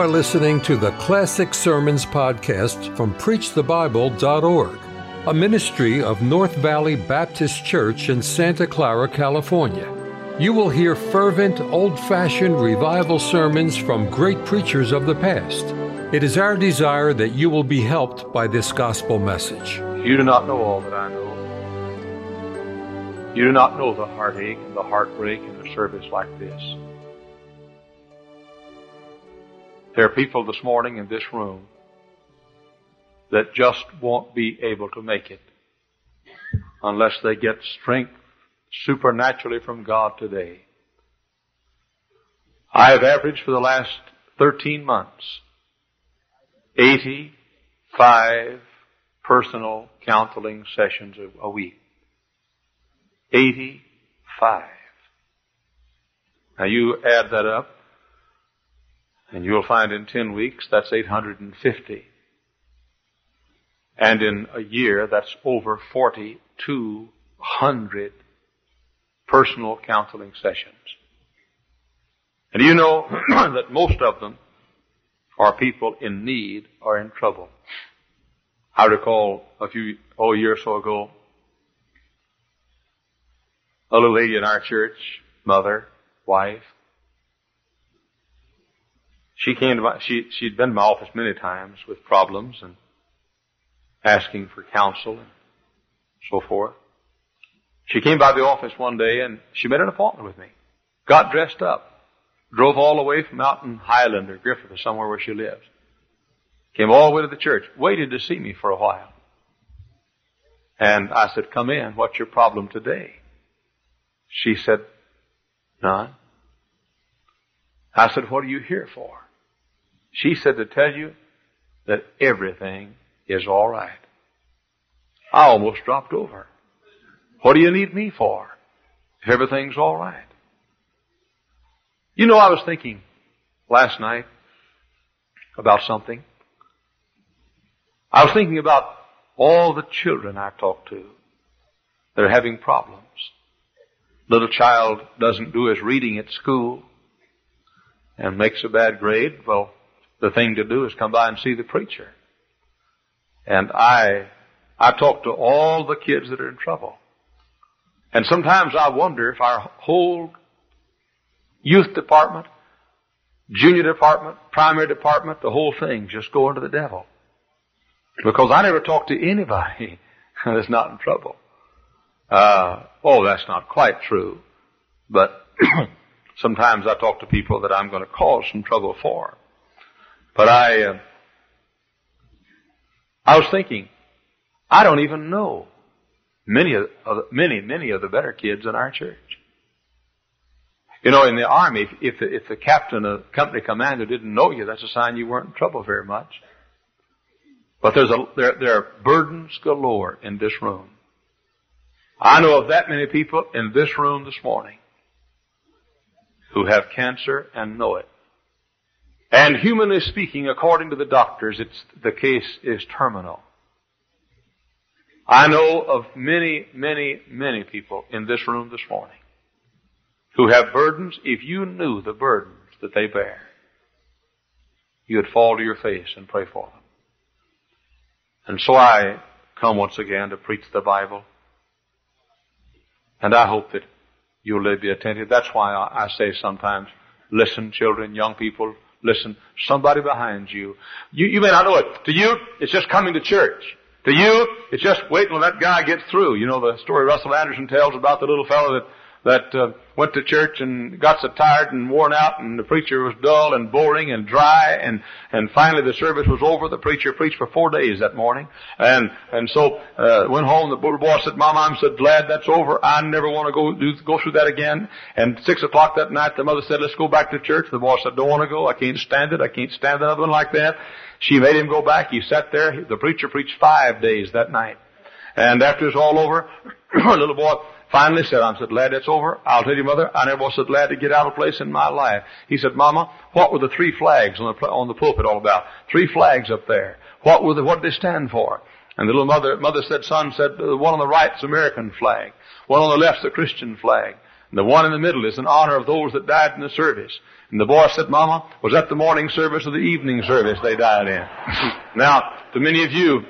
are listening to the Classic Sermons podcast from PreachTheBible.org, a ministry of North Valley Baptist Church in Santa Clara, California. You will hear fervent, old fashioned revival sermons from great preachers of the past. It is our desire that you will be helped by this gospel message. You do not know all that I know. You do not know the heartache and the heartbreak in a service like this. There are people this morning in this room that just won't be able to make it unless they get strength supernaturally from God today. I have averaged for the last 13 months 85 personal counseling sessions a week. 85. Now you add that up and you'll find in 10 weeks that's 850. And in a year that's over 4,200 personal counseling sessions. And you know that most of them are people in need or in trouble. I recall a few, oh, a year or so ago, a little lady in our church, mother, wife, she came to my, she, she'd been to my office many times with problems and asking for counsel and so forth. She came by the office one day and she made an appointment with me. Got dressed up. Drove all the way from out in Highland or Griffith or somewhere where she lives. Came all the way to the church. Waited to see me for a while. And I said, come in. What's your problem today? She said, none. I said, what are you here for? She said to tell you that everything is all right. I almost dropped over. What do you need me for? Everything's all right. You know, I was thinking last night about something. I was thinking about all the children I talked to that are having problems. Little child doesn't do his reading at school and makes a bad grade. Well, the thing to do is come by and see the preacher. And I, I talk to all the kids that are in trouble. And sometimes I wonder if our whole youth department, junior department, primary department, the whole thing just going to the devil. Because I never talk to anybody that's not in trouble. Uh, oh, that's not quite true. But sometimes I talk to people that I'm going to cause some trouble for. But I, uh, I was thinking, I don't even know many of, many, many of the better kids in our church. You know, in the army, if, if, the, if the captain or company commander didn't know you, that's a sign you weren't in trouble very much. But there's a, there, there are burdens galore in this room. I know of that many people in this room this morning who have cancer and know it. And humanly speaking, according to the doctors, it's, the case is terminal. I know of many, many, many people in this room this morning who have burdens. If you knew the burdens that they bear, you would fall to your face and pray for them. And so I come once again to preach the Bible. And I hope that you'll be attentive. That's why I say sometimes, listen, children, young people, Listen, somebody behind you. You, you may not know it. To you, it's just coming to church. To you, it's just waiting till that guy gets through. You know the story Russell Anderson tells about the little fellow that that uh, went to church and got so tired and worn out and the preacher was dull and boring and dry and and finally the service was over. The preacher preached for four days that morning. And and so uh went home. The little boy said mom i'm so glad that's over. I never want to go do go through that again. And six o'clock that night the mother said let's go back to church. The boy said don't want to go. I can't stand it. I can't stand another one like that. She made him go back. He sat there. The preacher preached five days that night. And after it's all over little boy Finally said, I'm so glad it's over. I'll tell you, mother, I never was so glad to get out of place in my life. He said, Mama, what were the three flags on the, on the pulpit all about? Three flags up there. What were the, what did they stand for? And the little mother, mother said, son said, the one on the right's American flag. One on the left's the Christian flag. And the one in the middle is in honor of those that died in the service. And the boy said, Mama, was that the morning service or the evening service they died in? now, to many of you,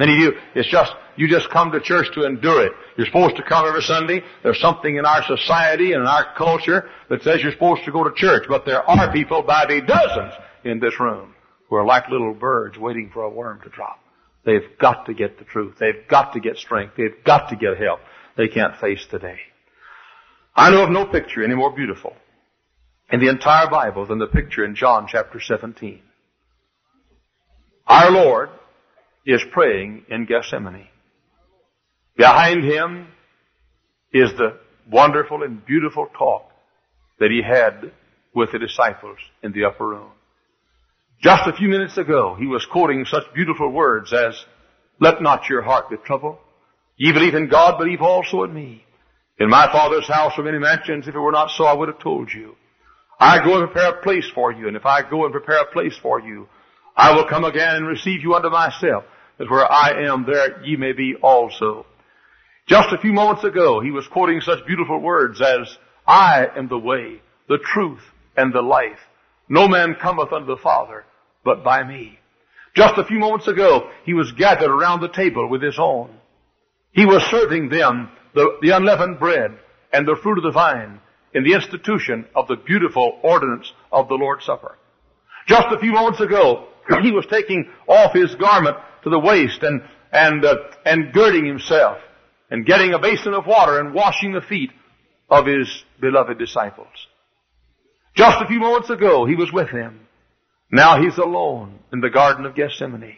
many of you, it's just, you just come to church to endure it. You're supposed to come every Sunday. There's something in our society and in our culture that says you're supposed to go to church, but there are people by the dozens in this room who are like little birds waiting for a worm to drop. They've got to get the truth. They've got to get strength. They've got to get help they can't face today. I know of no picture any more beautiful in the entire Bible than the picture in John chapter 17. Our Lord is praying in Gethsemane. Behind him is the wonderful and beautiful talk that he had with the disciples in the upper room. Just a few minutes ago, he was quoting such beautiful words as, let not your heart be troubled. Ye believe in God, believe also in me. In my Father's house are many mansions. If it were not so, I would have told you. I go and prepare a place for you, and if I go and prepare a place for you, I will come again and receive you unto myself, that where I am, there ye may be also. Just a few moments ago, he was quoting such beautiful words as, I am the way, the truth, and the life. No man cometh unto the Father but by me. Just a few moments ago, he was gathered around the table with his own. He was serving them the, the unleavened bread and the fruit of the vine in the institution of the beautiful ordinance of the Lord's Supper. Just a few moments ago, he was taking off his garment to the waist and, and, uh, and girding himself and getting a basin of water and washing the feet of his beloved disciples. Just a few moments ago, he was with them. Now he's alone in the Garden of Gethsemane.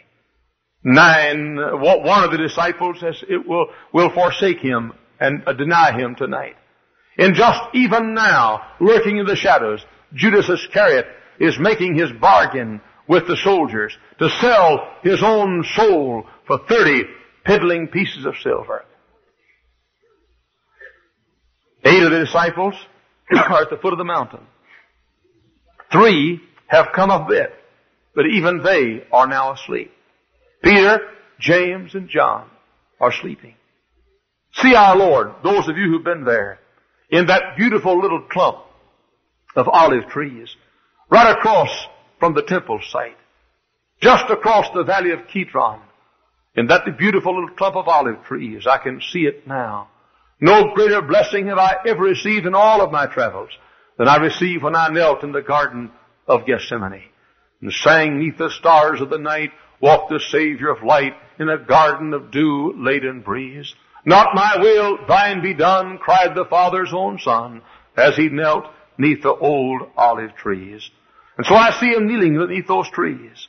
Nine, one of the disciples says it will, will forsake him and uh, deny him tonight. And just even now, lurking in the shadows, Judas Iscariot is making his bargain with the soldiers to sell his own soul for 30 piddling pieces of silver. Eight of the disciples are at the foot of the mountain. Three have come a bit, but even they are now asleep. Peter, James, and John are sleeping. See our Lord, those of you who've been there, in that beautiful little clump of olive trees, right across from the temple site, just across the valley of Kidron, in that beautiful little clump of olive trees. I can see it now. No greater blessing have I ever received in all of my travels than I received when I knelt in the garden of Gethsemane and sang neath the stars of the night, walked the Savior of light in a garden of dew laden breeze. Not my will, thine be done, cried the Father's own Son as he knelt neath the old olive trees. And so I see him kneeling beneath those trees.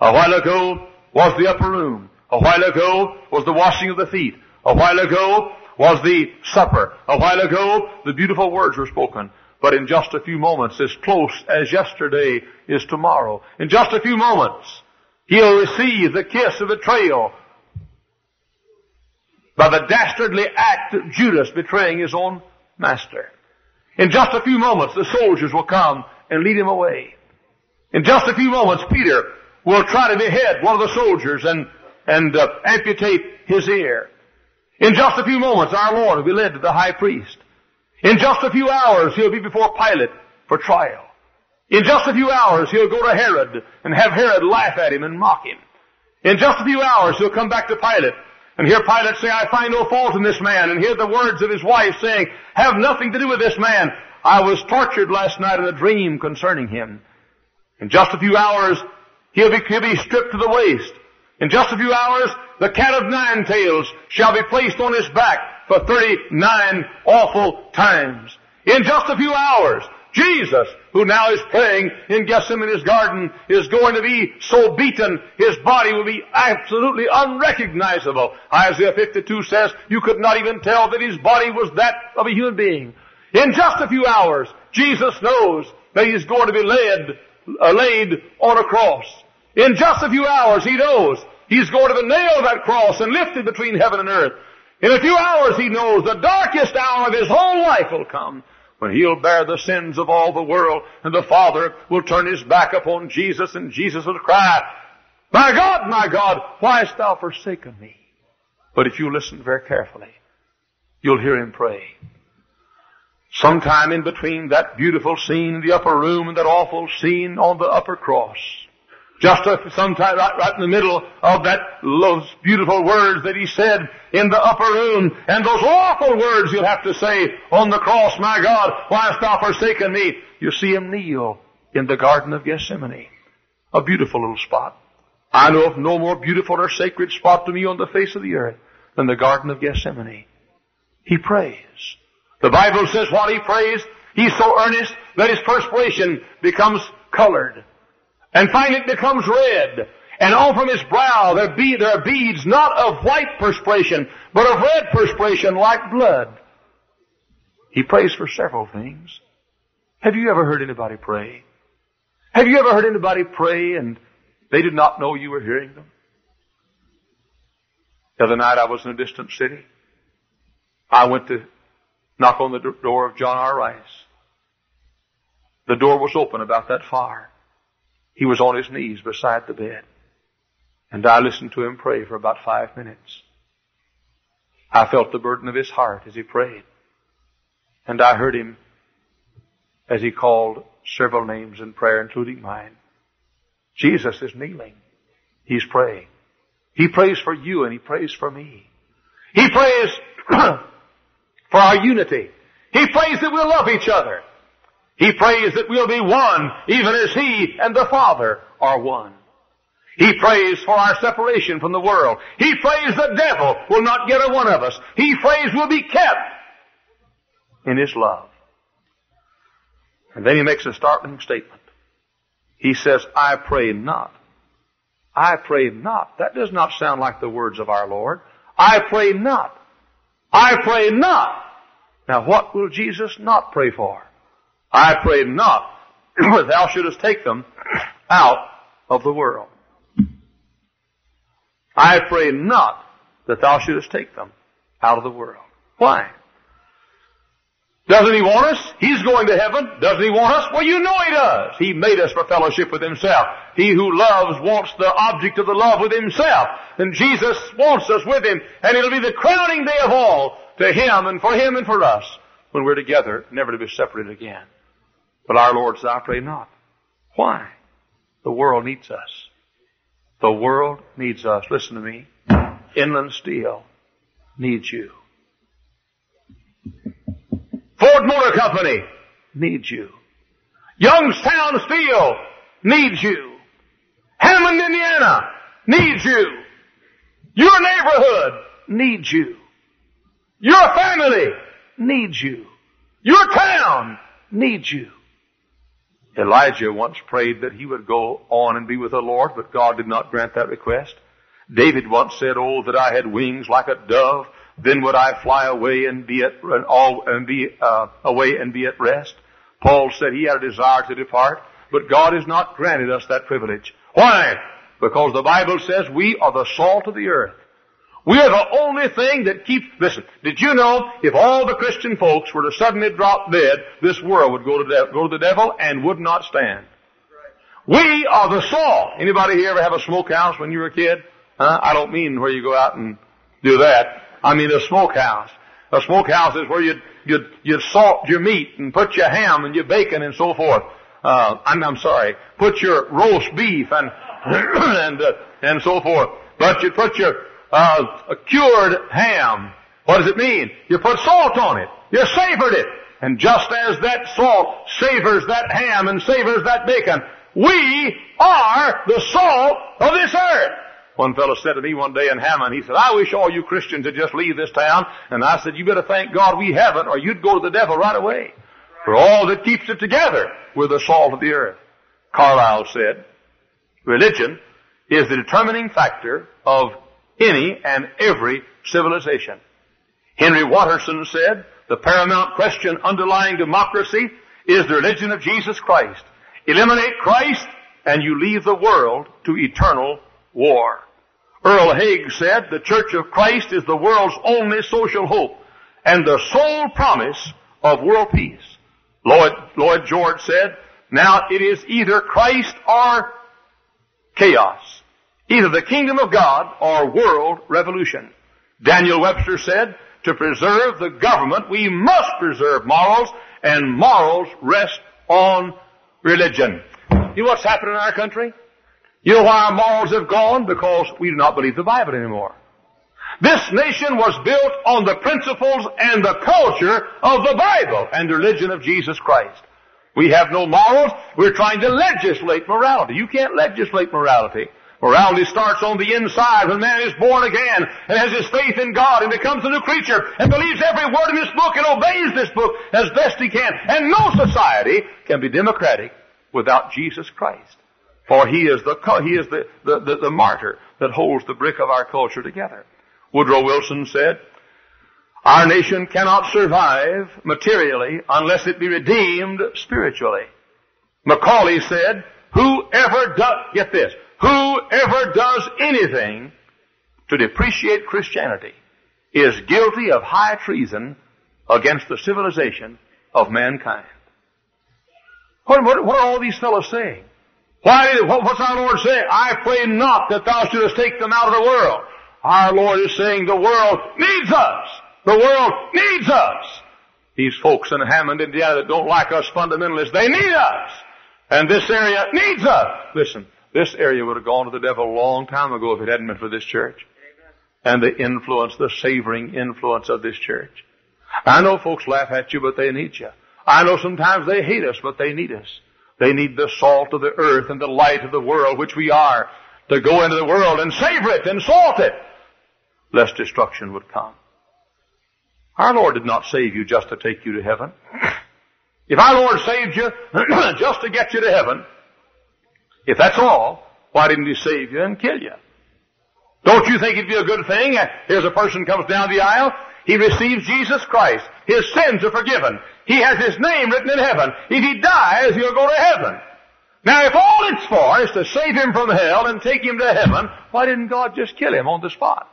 A while ago was the upper room. A while ago was the washing of the feet. A while ago was the supper. A while ago the beautiful words were spoken. But in just a few moments, as close as yesterday is tomorrow, in just a few moments, he'll receive the kiss of betrayal by the dastardly act of Judas betraying his own master. In just a few moments, the soldiers will come and lead him away. In just a few moments, Peter will try to behead one of the soldiers and, and uh, amputate his ear. In just a few moments, our Lord will be led to the high priest. In just a few hours, he'll be before Pilate for trial. In just a few hours, he'll go to Herod and have Herod laugh at him and mock him. In just a few hours, he'll come back to Pilate and hear Pilate say, I find no fault in this man, and hear the words of his wife saying, have nothing to do with this man. I was tortured last night in a dream concerning him. In just a few hours, he'll be, he'll be stripped to the waist. In just a few hours, the cat of nine tails shall be placed on his back for 39 awful times. In just a few hours, Jesus, who now is praying in Gethsemane's garden, is going to be so beaten, his body will be absolutely unrecognizable. Isaiah 52 says, you could not even tell that his body was that of a human being. In just a few hours, Jesus knows that he's going to be laid, uh, laid on a cross. In just a few hours, he knows he's going to be nailed that cross and lifted between heaven and earth. In a few hours he knows the darkest hour of his whole life will come when he'll bear the sins of all the world and the Father will turn his back upon Jesus and Jesus will cry, My God, my God, why hast thou forsaken me? But if you listen very carefully, you'll hear him pray. Sometime in between that beautiful scene in the upper room and that awful scene on the upper cross. Just sometime right, right in the middle of that, those beautiful words that he said in the upper room, and those awful words you'll have to say on the cross, my God, why hast thou forsaken me? You see him kneel in the Garden of Gethsemane. A beautiful little spot. I know of no more beautiful or sacred spot to me on the face of the earth than the Garden of Gethsemane. He prays. The Bible says while he prays, he's so earnest that his perspiration becomes colored. And finally it becomes red. And all from his brow there, be, there are beads not of white perspiration, but of red perspiration like blood. He prays for several things. Have you ever heard anybody pray? Have you ever heard anybody pray and they did not know you were hearing them? The other night I was in a distant city. I went to knock on the door of John R. Rice. The door was open about that far. He was on his knees beside the bed. And I listened to him pray for about five minutes. I felt the burden of his heart as he prayed. And I heard him as he called several names in prayer, including mine. Jesus is kneeling. He's praying. He prays for you and he prays for me. He prays for our unity. He prays that we'll love each other. He prays that we'll be one, even as He and the Father are one. He prays for our separation from the world. He prays the devil will not get a one of us. He prays we'll be kept in His love. And then He makes a startling statement. He says, I pray not. I pray not. That does not sound like the words of our Lord. I pray not. I pray not. Now what will Jesus not pray for? I pray not that thou shouldest take them out of the world. I pray not that thou shouldest take them out of the world. Why? Doesn't he want us? He's going to heaven. Doesn't he want us? Well, you know he does. He made us for fellowship with himself. He who loves wants the object of the love with himself. And Jesus wants us with him. And it'll be the crowning day of all to him and for him and for us when we're together, never to be separated again. But our Lord said, I pray not. Why? The world needs us. The world needs us. Listen to me. Inland Steel needs you. Ford Motor Company needs you. Youngstown Steel needs you. Hammond, Indiana needs you. Your neighborhood needs you. Your family needs you. Your town needs you. Elijah once prayed that he would go on and be with the Lord, but God did not grant that request. David once said, Oh, that I had wings like a dove, then would I fly away and be at, and all, and be, uh, away and be at rest. Paul said he had a desire to depart, but God has not granted us that privilege. Why? Because the Bible says we are the salt of the earth. We are the only thing that keeps, listen, did you know if all the Christian folks were to suddenly drop dead, this world would go to, de- go to the devil and would not stand? We are the salt. Anybody here ever have a smokehouse when you were a kid? Huh? I don't mean where you go out and do that. I mean a smokehouse. A smokehouse is where you'd, you'd, you'd salt your meat and put your ham and your bacon and so forth. Uh, I'm, I'm sorry. Put your roast beef and, and, uh, and so forth. But you'd put your, uh, cured ham. What does it mean? You put salt on it. You savored it. And just as that salt savors that ham and savors that bacon, we are the salt of this earth. One fellow said to me one day in Hammond, he said, I wish all you Christians would just leave this town. And I said, you better thank God we haven't or you'd go to the devil right away. For all that keeps it together, we're the salt of the earth. Carlyle said, religion is the determining factor of any and every civilization. Henry Watterson said, the paramount question underlying democracy is the religion of Jesus Christ. Eliminate Christ and you leave the world to eternal war. Earl Haig said, the Church of Christ is the world's only social hope and the sole promise of world peace. Lloyd, Lloyd George said, now it is either Christ or chaos. Either the kingdom of God or world revolution. Daniel Webster said, to preserve the government, we must preserve morals, and morals rest on religion. You know what's happened in our country? You know why our morals have gone? Because we do not believe the Bible anymore. This nation was built on the principles and the culture of the Bible and the religion of Jesus Christ. We have no morals. We're trying to legislate morality. You can't legislate morality. Morality starts on the inside when man is born again and has his faith in God and becomes a new creature and believes every word in this book and obeys this book as best he can. And no society can be democratic without Jesus Christ. For he is the, he is the, the, the, the martyr that holds the brick of our culture together. Woodrow Wilson said, our nation cannot survive materially unless it be redeemed spiritually. Macaulay said, whoever does, get this, whoever does anything to depreciate Christianity is guilty of high treason against the civilization of mankind. What, what, what are all these fellows saying? Why, what's our Lord saying? I pray not that thou shouldest take them out of the world. Our Lord is saying the world needs us. The world needs us. These folks in Hammond, Indiana that don't like us fundamentalists, they need us. And this area needs us. Listen, this area would have gone to the devil a long time ago if it hadn't been for this church. And the influence, the savoring influence of this church. I know folks laugh at you, but they need you. I know sometimes they hate us, but they need us. They need the salt of the earth and the light of the world, which we are, to go into the world and savor it and salt it, lest destruction would come. Our Lord did not save you just to take you to heaven. If our Lord saved you just to get you to heaven, if that's all, why didn't He save you and kill you? Don't you think it'd be a good thing? Here's a person comes down the aisle, he receives Jesus Christ. His sins are forgiven. He has his name written in heaven. If he dies, he'll go to heaven. Now if all it's for is to save him from hell and take him to heaven, why didn't God just kill him on the spot?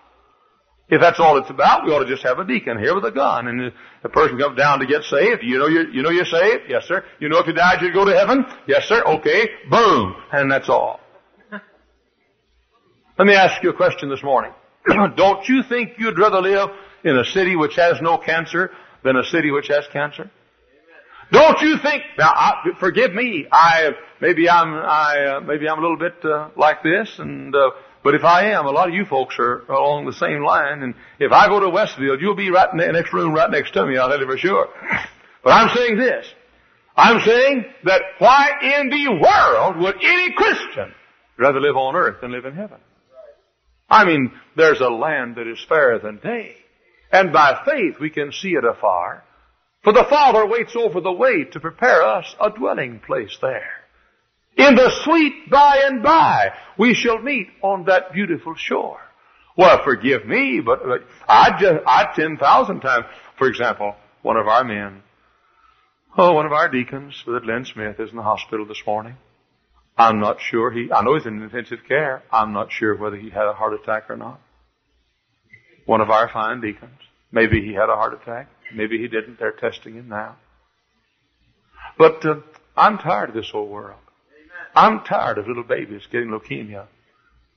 If that's all it's about, we ought to just have a deacon here with a gun. And the person comes down to get saved. You know you're, you know you're saved? Yes, sir. You know if you died you'd go to heaven? Yes, sir. Okay. Boom. And that's all. Let me ask you a question this morning. Don't you think you'd rather live in a city which has no cancer than a city which has cancer? Don't you think? Now, I, forgive me. I maybe I'm I uh, maybe I'm a little bit uh, like this, and uh, but if I am, a lot of you folks are along the same line. And if I go to Westfield, you'll be right in the next room, right next to me. I'll tell you for sure. But I'm saying this. I'm saying that why in the world would any Christian rather live on earth than live in heaven? I mean, there's a land that is fairer than day. And by faith we can see it afar. For the Father waits over the way to prepare us a dwelling place there. In the sweet by and by, we shall meet on that beautiful shore. Well, forgive me, but I'd, just, I'd 10,000 times, for example, one of our men, oh, one of our deacons, Brother Glenn Smith, is in the hospital this morning. I'm not sure he, I know he's in intensive care. I'm not sure whether he had a heart attack or not. One of our fine deacons. Maybe he had a heart attack. Maybe he didn't. They're testing him now. But uh, I'm tired of this whole world. I'm tired of little babies getting leukemia.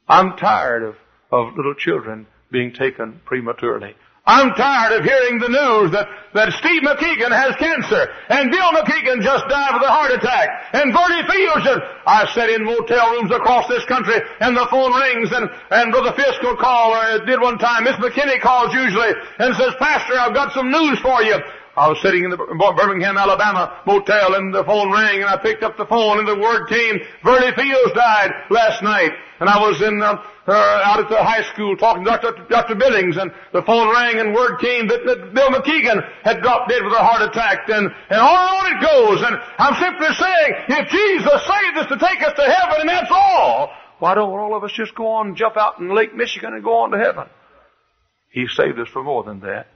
I'm tired of, of little children being taken prematurely. I'm tired of hearing the news that, that Steve McKeegan has cancer and Bill McKeegan just died with a heart attack and Bertie Fields and I sat in motel rooms across this country and the phone rings and, and Brother Fisk will call or did one time. Miss McKinney calls usually and says, Pastor, I've got some news for you. I was sitting in the Birmingham, Alabama motel and the phone rang and I picked up the phone and the word came, Bertie Fields died last night. And I was in, uh, uh, out at the high school talking to Dr. Dr. Billings and the phone rang and word came that, that Bill McKeegan had dropped dead with a heart attack and, and on and on it goes. And I'm simply saying, if Jesus saved us to take us to heaven and that's all, why don't all of us just go on and jump out in Lake Michigan and go on to heaven? He saved us for more than that.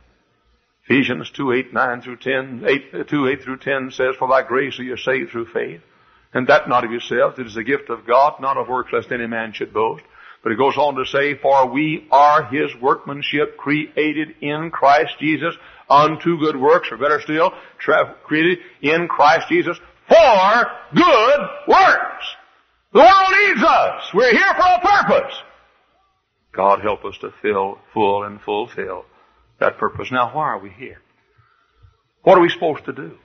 Ephesians 2, 8, 9 through 10, 8, 2, 8 through 10 says, For by grace are you saved through faith. And that not of yourselves, it is a gift of God, not of works lest any man should boast. But it goes on to say, For we are His workmanship created in Christ Jesus unto good works, or better still, tra- created in Christ Jesus for good works. The world needs us. We're here for a purpose. God help us to fill, full, and fulfill that purpose. Now, why are we here? What are we supposed to do?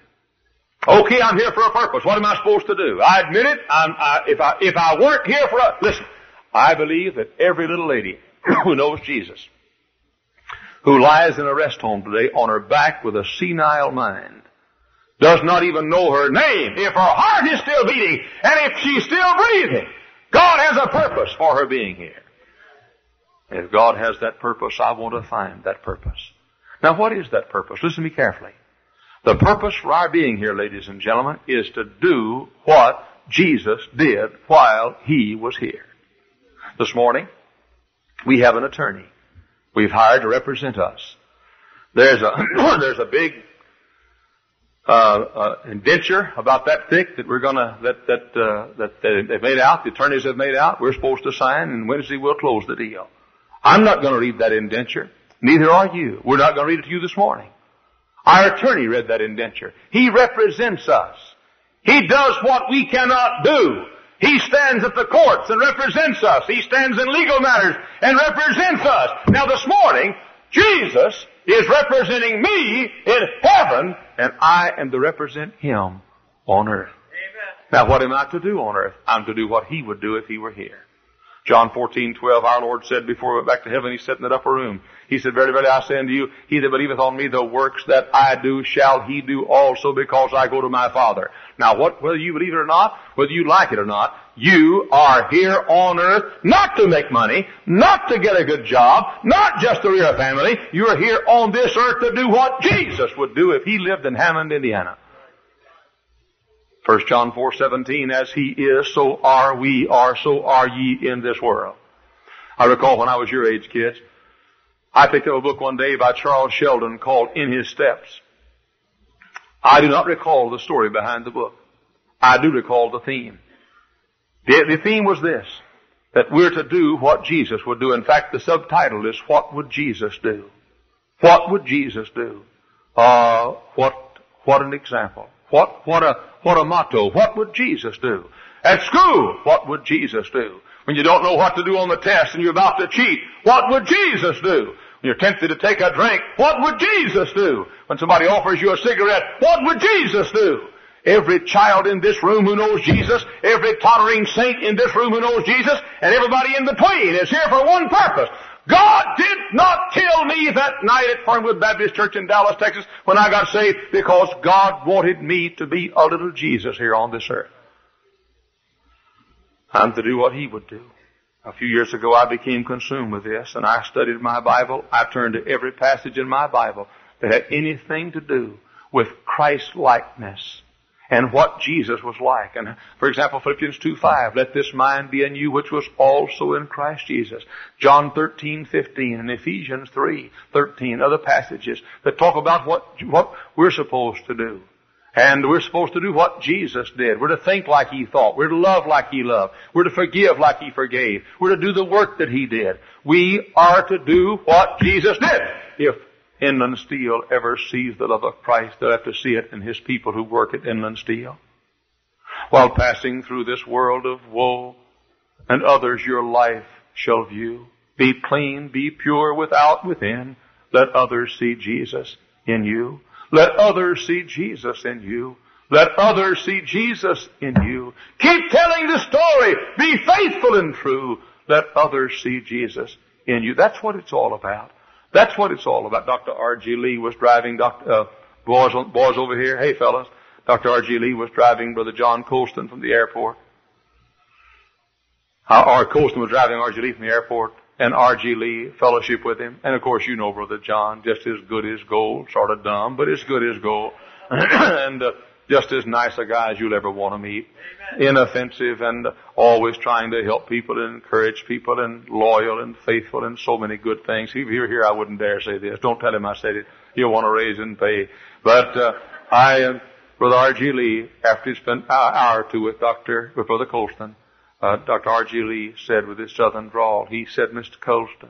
Okay, I'm here for a purpose. What am I supposed to do? I admit it. I, if I if I weren't here for a listen, I believe that every little lady who knows Jesus, who lies in a rest home today on her back with a senile mind, does not even know her name. If her heart is still beating and if she's still breathing, God has a purpose for her being here. If God has that purpose, I want to find that purpose. Now, what is that purpose? Listen to me carefully. The purpose for our being here, ladies and gentlemen, is to do what Jesus did while He was here. This morning, we have an attorney we've hired to represent us. There's a, there's a big, uh, uh, indenture about that thick that we're gonna, that, that, uh, that they've made out, the attorneys have made out, we're supposed to sign, and Wednesday we'll close the deal. I'm not gonna read that indenture. Neither are you. We're not gonna read it to you this morning. Our attorney read that indenture. He represents us. He does what we cannot do. He stands at the courts and represents us. He stands in legal matters and represents us. Now this morning, Jesus is representing me in heaven and I am to represent Him on earth. Amen. Now what am I to do on earth? I'm to do what He would do if He were here. John 14, 12, our Lord said before he went back to heaven, He sat in that upper room. He said, Verily, verily, I say unto you, he that believeth on me, the works that I do shall he do also because I go to my Father. Now what, whether you believe it or not, whether you like it or not, you are here on earth not to make money, not to get a good job, not just to rear a family. You are here on this earth to do what Jesus would do if he lived in Hammond, Indiana. 1 John 4:17 as he is so are we are so are ye in this world. I recall when I was your age kids, I picked up a book one day by Charles Sheldon called In His Steps. I do not recall the story behind the book. I do recall the theme. The, the theme was this, that we're to do what Jesus would do. In fact, the subtitle is What Would Jesus Do? What would Jesus do? Uh, what, what an example. What, what a, what a motto. What would Jesus do? At school, what would Jesus do? When you don't know what to do on the test and you're about to cheat, what would Jesus do? When you're tempted to take a drink, what would Jesus do? When somebody offers you a cigarette, what would Jesus do? Every child in this room who knows Jesus, every tottering saint in this room who knows Jesus, and everybody in between is here for one purpose. God did not kill me that night at Fernwood Baptist Church in Dallas, Texas when I got saved because God wanted me to be a little Jesus here on this earth. I'm to do what He would do. A few years ago I became consumed with this and I studied my Bible. I turned to every passage in my Bible that had anything to do with Christ likeness and what Jesus was like. And for example, Philippians 2 5, let this mind be in you which was also in Christ Jesus. John thirteen fifteen and Ephesians three thirteen, other passages that talk about what, what we're supposed to do. And we're supposed to do what Jesus did. We're to think like He thought. We're to love like He loved. We're to forgive like He forgave. We're to do the work that He did. We are to do what Jesus did. If Inland Steel ever sees the love of Christ, they'll have to see it in His people who work at Inland Steel. While passing through this world of woe, and others your life shall view. Be clean, be pure without, within. Let others see Jesus in you. Let others see Jesus in you. Let others see Jesus in you. Keep telling the story. Be faithful and true. Let others see Jesus in you. That's what it's all about. That's what it's all about. Dr. R.G. Lee was driving, Dr. Uh, boys, boys over here. Hey fellas. Dr. R.G. Lee was driving Brother John Colston from the airport. R. Colston was driving R.G. Lee from the airport and R.G. Lee fellowship with him. And of course you know Brother John, just as good as gold, sort of dumb, but as good as gold. and, uh, just as nice a guy as you'll ever want to meet. Amen. Inoffensive and always trying to help people and encourage people and loyal and faithful and so many good things. If you were here, I wouldn't dare say this. Don't tell him I said it. He'll want to raise and pay. But, uh, I, uh, Brother R.G. Lee, after he spent an hour or two with Dr., with Brother Colston, uh, Dr. R.G. Lee said with his southern drawl, he said, Mr. Colston,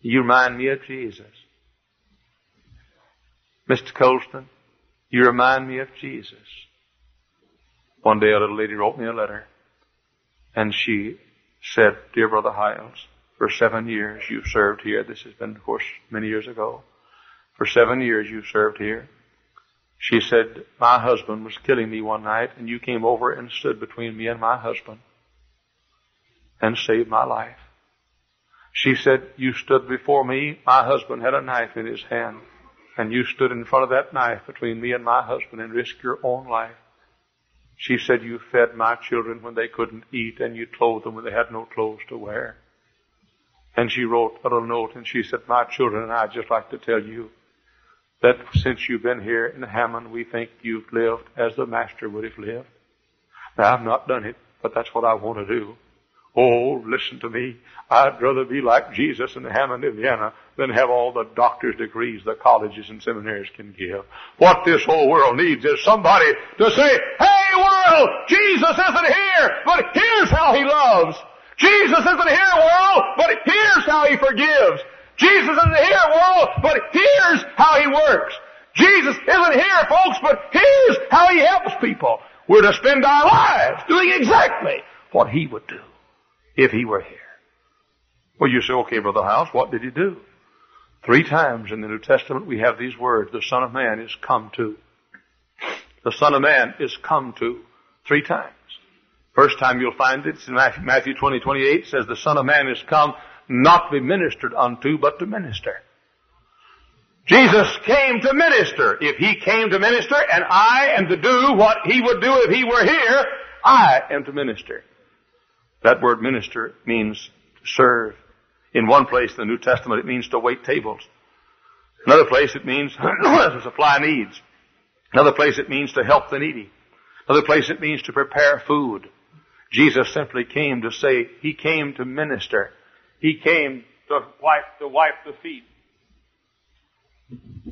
you remind me of Jesus. Mr. Colston, you remind me of Jesus. One day a little lady wrote me a letter and she said, Dear Brother Hyles, for seven years you've served here. This has been, of course, many years ago. For seven years you've served here. She said, my husband was killing me one night and you came over and stood between me and my husband and saved my life. She said, you stood before me. My husband had a knife in his hand and you stood in front of that knife between me and my husband and risked your own life. She said, you fed my children when they couldn't eat and you clothed them when they had no clothes to wear. And she wrote a little note and she said, my children and I just like to tell you that since you've been here in Hammond, we think you've lived as the Master would have lived. Now, I've not done it, but that's what I want to do. Oh, listen to me. I'd rather be like Jesus in Hammond, Indiana than have all the doctor's degrees the colleges and seminaries can give. What this whole world needs is somebody to say, Hey world, Jesus isn't here, but here's how he loves. Jesus isn't here, world, but here's how he forgives. Jesus isn't here, world, but here's how he works. Jesus isn't here, folks, but here's how he helps people. We're to spend our lives doing exactly what he would do if he were here. Well, you say, okay, Brother House, what did he do? Three times in the New Testament we have these words, the Son of Man is come to. The Son of Man is come to. Three times. First time you'll find it, in Matthew 20, 28 says the Son of Man is come not to be ministered unto, but to minister. Jesus came to minister. If He came to minister and I am to do what He would do if He were here, I am to minister. That word minister means serve. In one place in the New Testament it means to wait tables. Another place it means to supply needs. Another place it means to help the needy. Another place it means to prepare food. Jesus simply came to say, He came to minister. He came to wipe, to wipe the feet.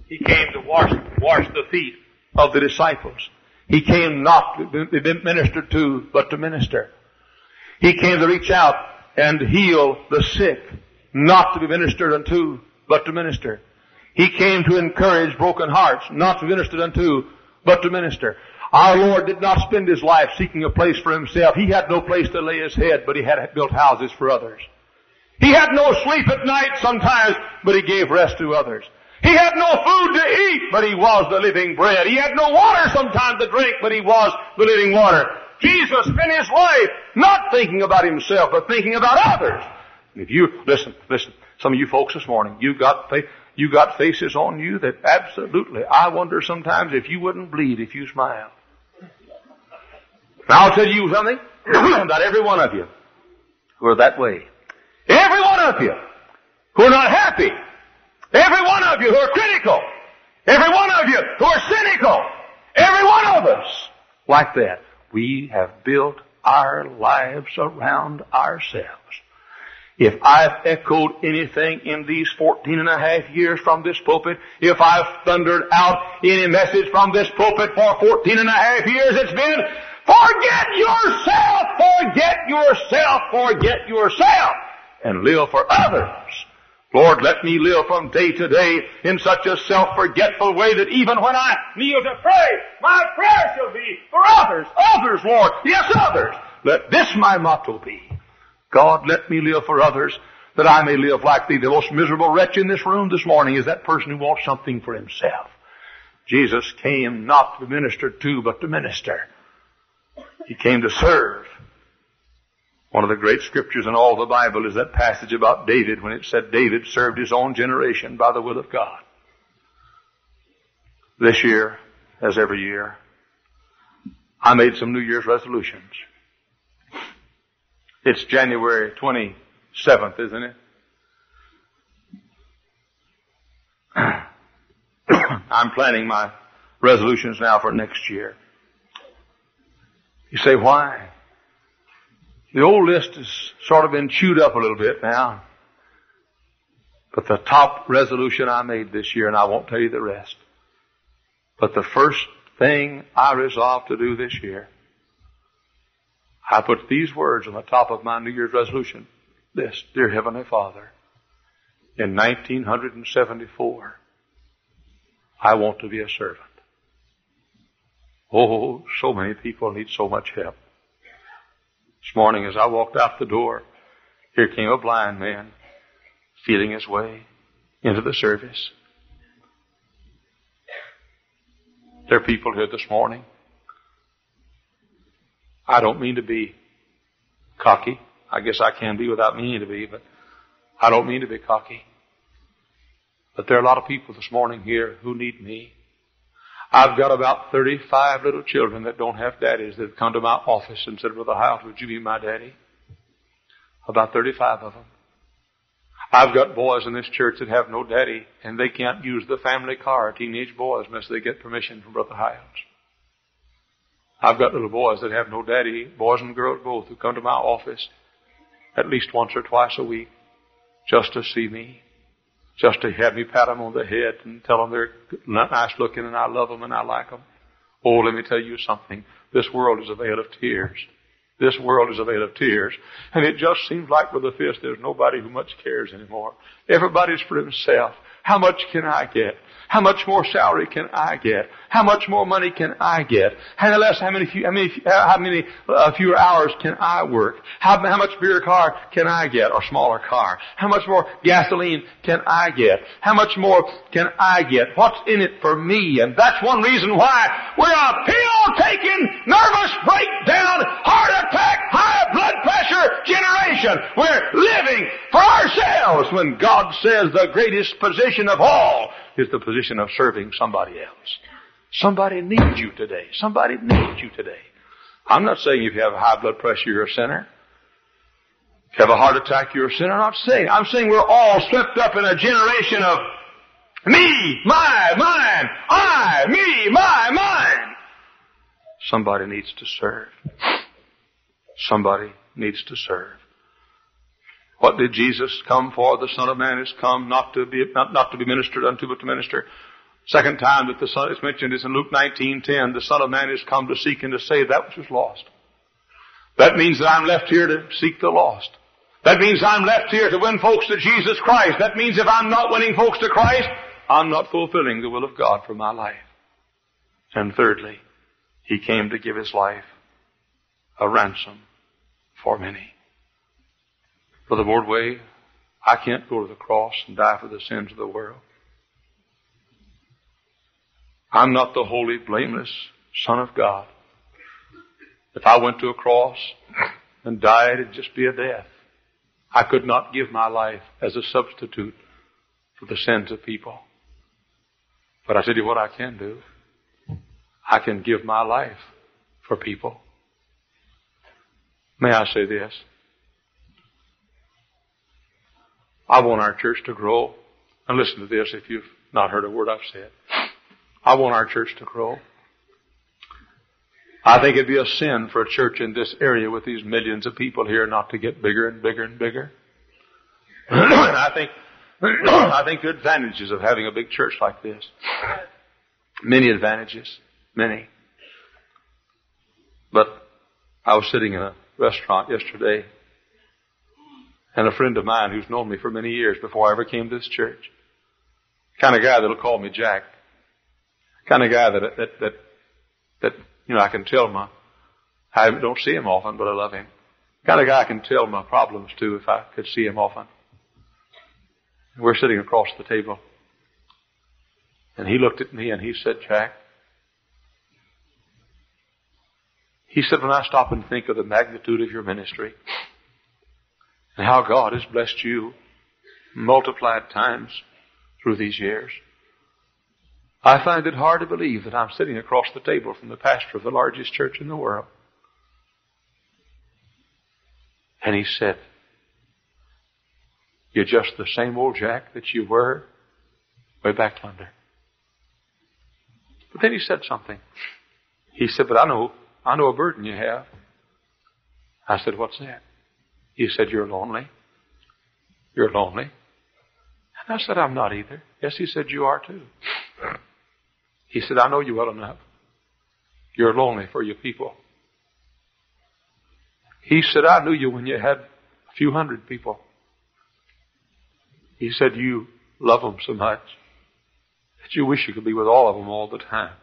He came to wash, wash the feet of the disciples. He came not to be ministered to, but to minister. He came to reach out and heal the sick, not to be ministered unto, but to minister. He came to encourage broken hearts, not to be ministered unto, but to minister. Our Lord did not spend His life seeking a place for Himself. He had no place to lay His head, but He had built houses for others. He had no sleep at night sometimes, but he gave rest to others. He had no food to eat, but he was the living bread. He had no water sometimes to drink, but he was the living water. Jesus spent his life not thinking about himself, but thinking about others. if you, listen, listen, some of you folks this morning, you got, you got faces on you that absolutely, I wonder sometimes if you wouldn't bleed if you smiled. Now I'll tell you something about every one of you who are that way. Every one of you who are not happy. Every one of you who are critical. Every one of you who are cynical. Every one of us like that. We have built our lives around ourselves. If I've echoed anything in these 14 and a half years from this pulpit, if I've thundered out any message from this pulpit for 14 and a half years, it's been, forget yourself, forget yourself, forget yourself and live for others. Lord, let me live from day to day in such a self-forgetful way that even when I kneel to pray, my prayer shall be for others. Others, Lord. Yes, others. Let this my motto be. God, let me live for others that I may live like thee. The most miserable wretch in this room this morning is that person who wants something for himself. Jesus came not to minister to, but to minister. He came to serve. One of the great scriptures in all the Bible is that passage about David when it said David served his own generation by the will of God. This year, as every year, I made some New Year's resolutions. It's January 27th, isn't it? I'm planning my resolutions now for next year. You say, why? The old list has sort of been chewed up a little bit now. But the top resolution I made this year, and I won't tell you the rest. But the first thing I resolved to do this year, I put these words on the top of my New Year's resolution list. Dear Heavenly Father, in 1974, I want to be a servant. Oh, so many people need so much help. This morning as I walked out the door, here came a blind man feeling his way into the service. There are people here this morning. I don't mean to be cocky. I guess I can be without meaning to be, but I don't mean to be cocky. But there are a lot of people this morning here who need me. I've got about 35 little children that don't have daddies that have come to my office and said, Brother Hyles, would you be my daddy? About 35 of them. I've got boys in this church that have no daddy and they can't use the family car, teenage boys, unless they get permission from Brother Hyles. I've got little boys that have no daddy, boys and girls both, who come to my office at least once or twice a week just to see me just to have me pat them on the head and tell them they're nice looking and I love them and I like them. Oh, let me tell you something. This world is a vale of tears. This world is a vale of tears. And it just seems like with the fist, there's nobody who much cares anymore. Everybody's for himself. How much can I get? How much more salary can I get? How much more money can I get? How less, how many, how many, how many uh, fewer hours can I work? How, how much bigger car can I get or smaller car? How much more gasoline can I get? How much more can I get? What's in it for me? And that's one reason why we're a pill-taking, nervous breakdown, heart attack, high blood pressure generation. We're living for ourselves when God says the greatest position of all is the position of serving somebody else. Somebody needs you today. Somebody needs you today. I'm not saying if you have high blood pressure, you're a sinner. If you have a heart attack, you're a sinner. I'm not saying. I'm saying we're all swept up in a generation of me, my, mine, I, me, my, mine. Somebody needs to serve. Somebody needs to serve. What did Jesus come for? The Son of Man has come not to be, not, not to be ministered unto, but to minister. Second time that the Son is mentioned is in Luke 19:10. The Son of Man has come to seek and to save that which was lost. That means that I'm left here to seek the lost. That means I'm left here to win folks to Jesus Christ. That means if I'm not winning folks to Christ, I'm not fulfilling the will of God for my life. And thirdly, He came to give His life a ransom for many. Brother Wardway, I can't go to the cross and die for the sins of the world. I'm not the holy, blameless Son of God. If I went to a cross and died, it'd just be a death. I could not give my life as a substitute for the sins of people. But I tell you what I can do. I can give my life for people. May I say this? I want our church to grow. And listen to this if you've not heard a word I've said. I want our church to grow. I think it'd be a sin for a church in this area with these millions of people here not to get bigger and bigger and bigger. I think, I think are advantages of having a big church like this. Many advantages. Many. But I was sitting in a restaurant yesterday and a friend of mine who's known me for many years before I ever came to this church. Kind of guy that'll call me Jack. Kind of guy that, that, that, that, you know, I can tell my, uh, I don't see him often, but I love him. Kind of guy I can tell my problems to if I could see him often. We're sitting across the table. And he looked at me and he said, Jack, he said, when I stop and think of the magnitude of your ministry, and how God has blessed you multiplied times through these years. I find it hard to believe that I'm sitting across the table from the pastor of the largest church in the world. And he said, You're just the same old Jack that you were way back under. But then he said something. He said, But I know, I know a burden you have. I said, What's that? He said, You're lonely. You're lonely. And I said, I'm not either. Yes, he said, You are too. He said, I know you well enough. You're lonely for your people. He said, I knew you when you had a few hundred people. He said, You love them so much that you wish you could be with all of them all the time.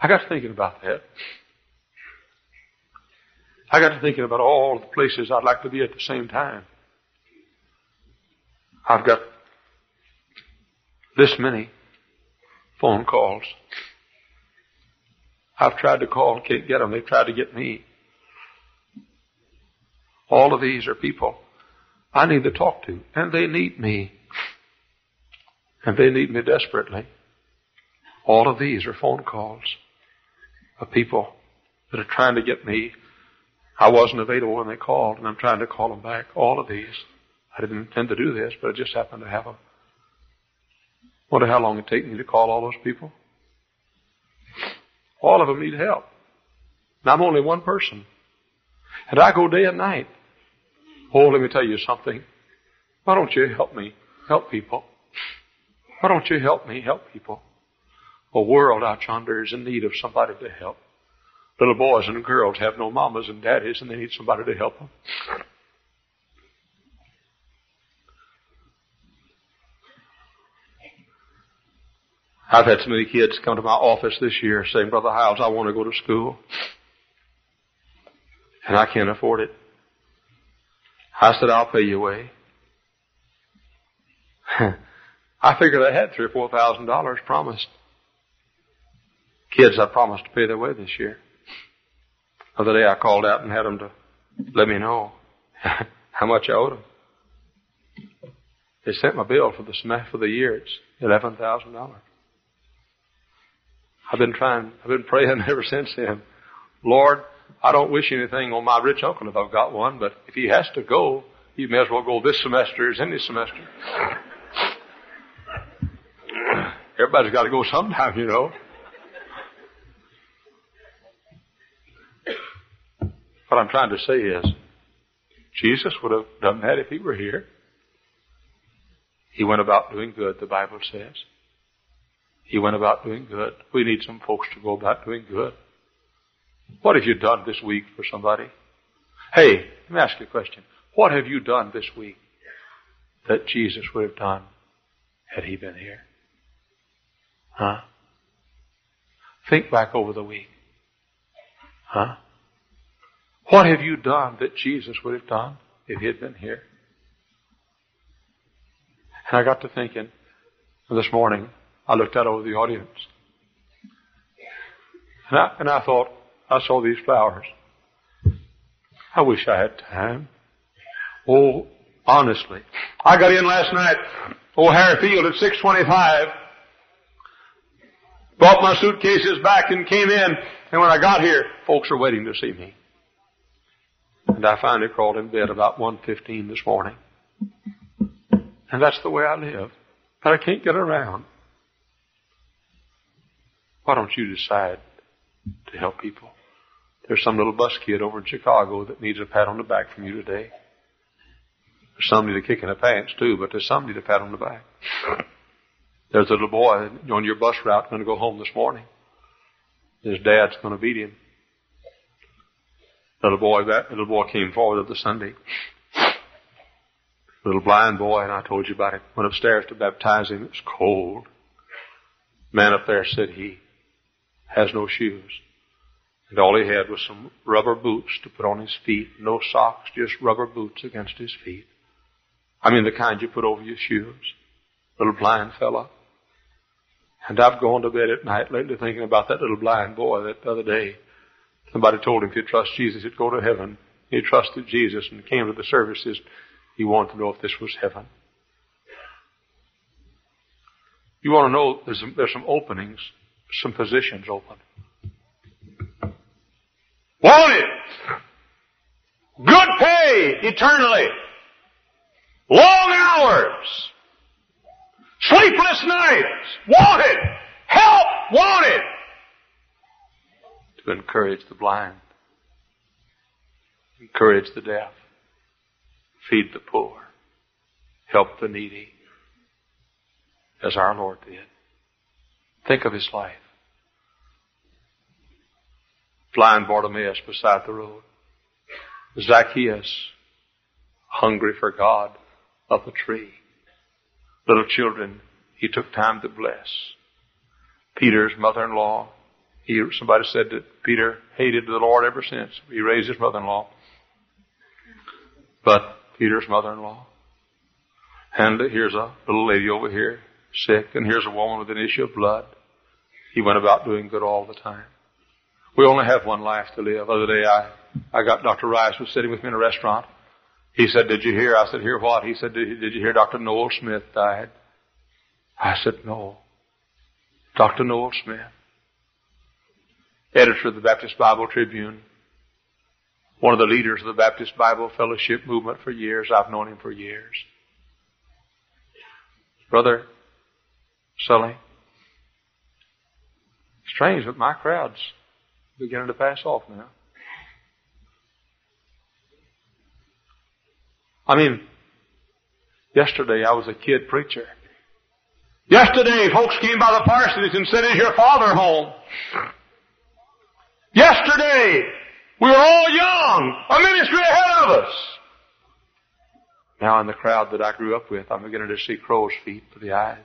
I got to thinking about that. I got to thinking about all the places I'd like to be at the same time. I've got this many phone calls. I've tried to call, can't get them. They've tried to get me. All of these are people I need to talk to, and they need me. And they need me desperately. All of these are phone calls of people that are trying to get me. I wasn't available when they called, and I'm trying to call them back. All of these. I didn't intend to do this, but I just happened to have them. Wonder how long it take me to call all those people. All of them need help. And I'm only one person. And I go day and night. Oh, let me tell you something. Why don't you help me help people? Why don't you help me help people? A world out yonder is in need of somebody to help. Little boys and girls have no mamas and daddies and they need somebody to help them. I've had so many kids come to my office this year saying, Brother Hyles, I want to go to school. And I can't afford it. I said, I'll pay your way. I figured I had three or four thousand dollars promised. Kids I promised to pay their way this year. The other day I called out and had them to let me know how much I owed them. They sent my bill for the semester for the year. It's eleven thousand dollars. I've been trying, I've been praying ever since then. Lord, I don't wish anything on my rich uncle if I've got one, but if he has to go, he may as well go this semester as any semester. Everybody's got to go sometime, you know. What I'm trying to say is, Jesus would have done that if he were here. He went about doing good, the Bible says. He went about doing good. We need some folks to go about doing good. What have you done this week for somebody? Hey, let me ask you a question. What have you done this week that Jesus would have done had he been here? Huh? Think back over the week. Huh? What have you done that Jesus would have done if he had been here? And I got to thinking this morning, I looked out over the audience. And I, and I thought, I saw these flowers. I wish I had time. Oh, honestly. I got in last night, oh, O'Hare Field at 625, brought my suitcases back and came in, and when I got here, folks are waiting to see me. And I finally crawled in bed about 1.15 this morning. And that's the way I live. But I can't get around. Why don't you decide to help people? There's some little bus kid over in Chicago that needs a pat on the back from you today. There's somebody to kick in the pants too, but there's somebody to pat on the back. There's a little boy on your bus route going to go home this morning. His dad's going to beat him. Little boy, that little boy came forward the Sunday. Little blind boy, and I told you about it. Went upstairs to baptize him. It was cold. Man up there said he has no shoes. And all he had was some rubber boots to put on his feet. No socks, just rubber boots against his feet. I mean the kind you put over your shoes. Little blind fella. And I've gone to bed at night lately thinking about that little blind boy that the other day. Somebody told him if he'd trust Jesus, he'd go to heaven. He trusted Jesus and came to the services. He wanted to know if this was heaven. You want to know there's some, there's some openings, some positions open. Wanted. Good pay eternally. Long hours. Sleepless nights. Wanted. Help. Wanted. To encourage the blind. Encourage the deaf. Feed the poor. Help the needy. As our Lord did. Think of his life blind Bartimaeus beside the road. Zacchaeus, hungry for God, up a tree. Little children, he took time to bless. Peter's mother-in-law, he, somebody said that Peter hated the Lord ever since he raised his mother-in-law. But Peter's mother-in-law. And here's a little lady over here, sick, and here's a woman with an issue of blood. He went about doing good all the time. We only have one life to live. The other day I, I got Dr. Rice was sitting with me in a restaurant. He said, did you hear? I said, hear what? He said, did, did you hear Dr. Noel Smith died? I said, no. Dr. Noel Smith, editor of the Baptist Bible Tribune, one of the leaders of the Baptist Bible Fellowship movement for years. I've known him for years. Brother Sully, strange, but my crowd's beginning to pass off now. I mean, yesterday I was a kid preacher. Yesterday folks came by the parsonage and said, is your father home? Yesterday we were all young, a ministry ahead of us. Now in the crowd that I grew up with, I'm beginning to see crow's feet for the eyes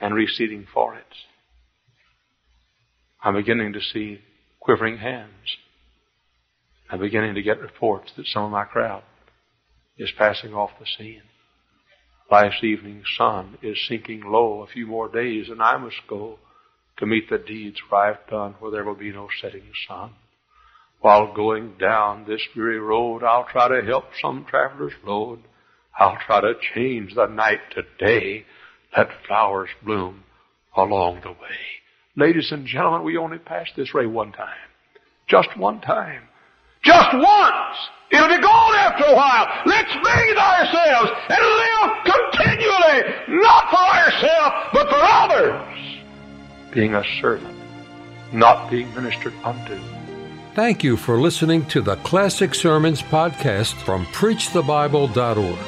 and receding foreheads. I'm beginning to see quivering hands. I'm beginning to get reports that some of my crowd is passing off the scene. Last evening's sun is sinking low. A few more days and I must go to meet the deeds I've done where there will be no setting sun. While going down this weary road, I'll try to help some traveler's load. I'll try to change the night to day. Let flowers bloom along the way. Ladies and gentlemen, we only pass this way one time. Just one time. Just once! It'll be gone after a while. Let's bathe ourselves and live continually, not for ourselves, but for others. Being a servant, not being ministered unto. Thank you for listening to the Classic Sermons podcast from PreachTheBible.org,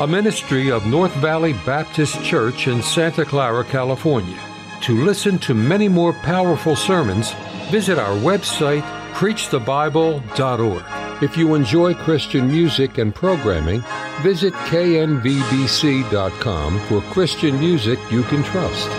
a ministry of North Valley Baptist Church in Santa Clara, California. To listen to many more powerful sermons, visit our website, PreachTheBible.org. If you enjoy Christian music and programming, visit knvbc.com for Christian music you can trust.